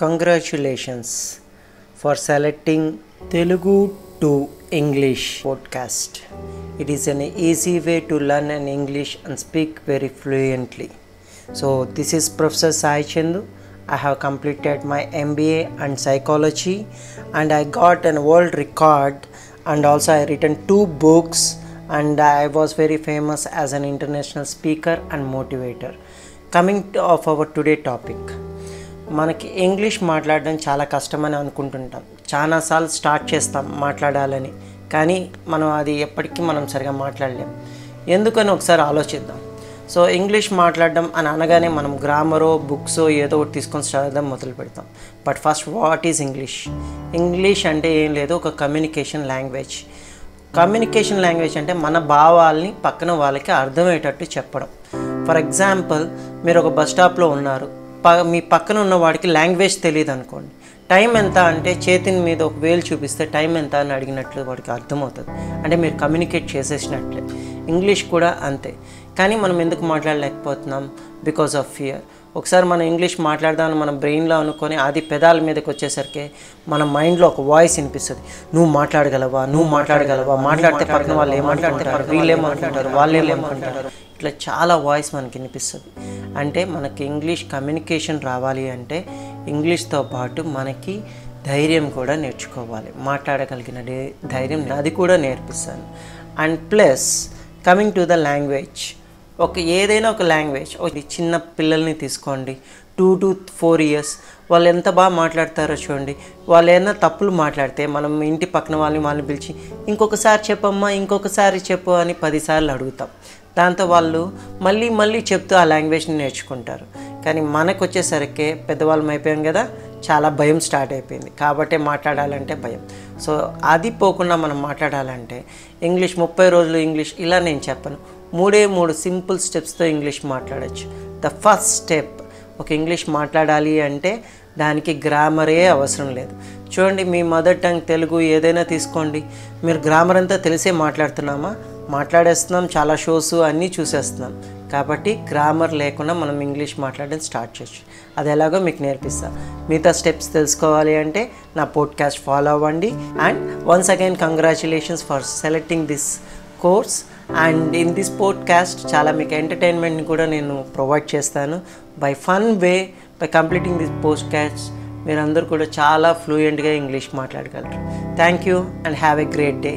Congratulations for selecting Telugu to English podcast. It is an easy way to learn an English and speak very fluently. So, this is Professor Sai Chandu. I have completed my MBA and psychology, and I got an world record, and also I written two books, and I was very famous as an international speaker and motivator. Coming to of our today topic. మనకి English మాట్లాడడం చాలా కష్టమని అనుకుంటుంటాం. చాలాసార్లు start చేస్తాం మాట్లాడాలని. కానీ మనం అది ఎప్పటికీ మనం సరిగా మాట్లాడలేం. ఎందుకని ఒకసారి ఆలోచిద్దాం. సో ఇంగ్లీష్ మాట్లాడడం అని అనగానే మనం గ్రామరో బుక్సో ఏదో ఒకటి తీసుకొని చదవడం మొదలు పెడతాం. But first what is English? English అంటే ఏం లేదు ఒక కమ్యూనికేషన్ లాంగ్వేజ్. కమ్యూనికేషన్ లాంగ్వేజ్ అంటే మన భావాల్ని పక్కన వాళ్ళకి అర్థమయ్యేటట్టు చెప్పడం. ఫర్ ఎగ్జాంపుల్ మీరు ఒక బస్ స్టాప్లో ఉన్నారు. ప మీ పక్కన ఉన్న వాడికి లాంగ్వేజ్ తెలియదు అనుకోండి. టైం ఎంత అంటే చేతిని మీద ఒక వేలు చూపిస్తే టైం ఎంత అని అడిగినట్లు వాడికి అర్థమవుతుంది. అంటే మీరు కమ్యూనికేట్ చేసేసినట్లే. ఇంగ్లీష్ కూడా అంతే. కానీ మనం ఎందుకు మాట్లాడలేకపోతున్నాం? Because of fear. ఒకసారి మనం ఇంగ్లీష్ మాట్లాడదామని మన బ్రెయిన్లో అనుకొని అది పెదాల మీదకి వచ్చేసరికి మన మైండ్లో ఒక వాయిస్ వినిపిస్తుంది. నువ్వు మాట్లాడగలవా? నువ్వు మాట్లాడగలవా? మాట్లాడితే పక్కన వాళ్ళు ఏమంటారు వీళ్ళు ఏమంటారు వాళ్ళు ఏమనుకుంటారు ఇట్లా చాలా వాయిస్ మనకి వినిపిస్తుంది. అంటే మనకి ఇంగ్లీష్ కమ్యూనికేషన్ రావాలి అంటే ఇంగ్లీష్తో పాటు మనకి ధైర్యం కూడా నేర్చుకోవాలి. మాట్లాడగలిగిన ధైర్యం అది కూడా నేర్పిస్తాను. And plus coming to the language ఒక ఏదైనా ఒక లాంగ్వేజ్ ఒక చిన్న పిల్లల్ని తీసుకోండి. టూ టు ఫోర్ ఇయర్స్ వాళ్ళు ఎంత బాగా మాట్లాడతారో చూడండి. వాళ్ళు ఏమైనా తప్పులు మాట్లాడితే మనం ఇంటి పక్కన వాళ్ళని వాళ్ళని పిలిచి ఇంకొకసారి చెప్పమ్మా ఇంకొకసారి చెప్పు అని పదిసార్లు అడుగుతాం. దాంతో వాళ్ళు మళ్ళీ మళ్ళీ చెప్తూ ఆ లాంగ్వేజ్ని నేర్చుకుంటారు. కానీ మనకు వచ్చేసరికి పెద్దవాళ్ళం అయిపోయాం కదా చాలా భయం స్టార్ట్ అయిపోయింది. కాబట్టే మాట్లాడాలంటే భయం. సో అది పోకుండా మనం మాట్లాడాలంటే ఇంగ్లీష్ ముప్పై రోజులు ఇంగ్లీష్ ఇలా నేను చెప్పను. మూడే మూడు సింపుల్ స్టెప్స్తో ఇంగ్లీష్ మాట్లాడచ్చు. ద ఫస్ట్ స్టెప్ ఒక ఇంగ్లీష్ మాట్లాడాలి అంటే దానికి గ్రామరే అవసరం లేదు. చూడండి మీ మదర్ టంగ్ తెలుగు ఏదైనా తీసుకోండి. మీరు గ్రామర్ అంతా తెలిసే మాట్లాడుతున్నామా? మాట్లాడేస్తున్నాం చాలా షోస్ అన్నీ చూసేస్తున్నాం. కాబట్టి గ్రామర్ లేకుండా మనం ఇంగ్లీష్ మాట్లాడడం స్టార్ట్ చేయొచ్చు. అది ఎలాగో మీకు నేర్పిస్తాను మిగతా స్టెప్స్ తెలుసుకోవాలి అంటే నా పోడ్కాస్ట్ ఫాలో అవ్వండి. And once again congratulations for selecting this course and in this podcast చాలా మీకు ఎంటర్టైన్మెంట్ని కూడా నేను ప్రొవైడ్ చేస్తాను. By fun way by completing this podcast మీరందరూ కూడా చాలా ఫ్లూయెంట్గా English మాట్లాడగలరు. Thank you and have a great day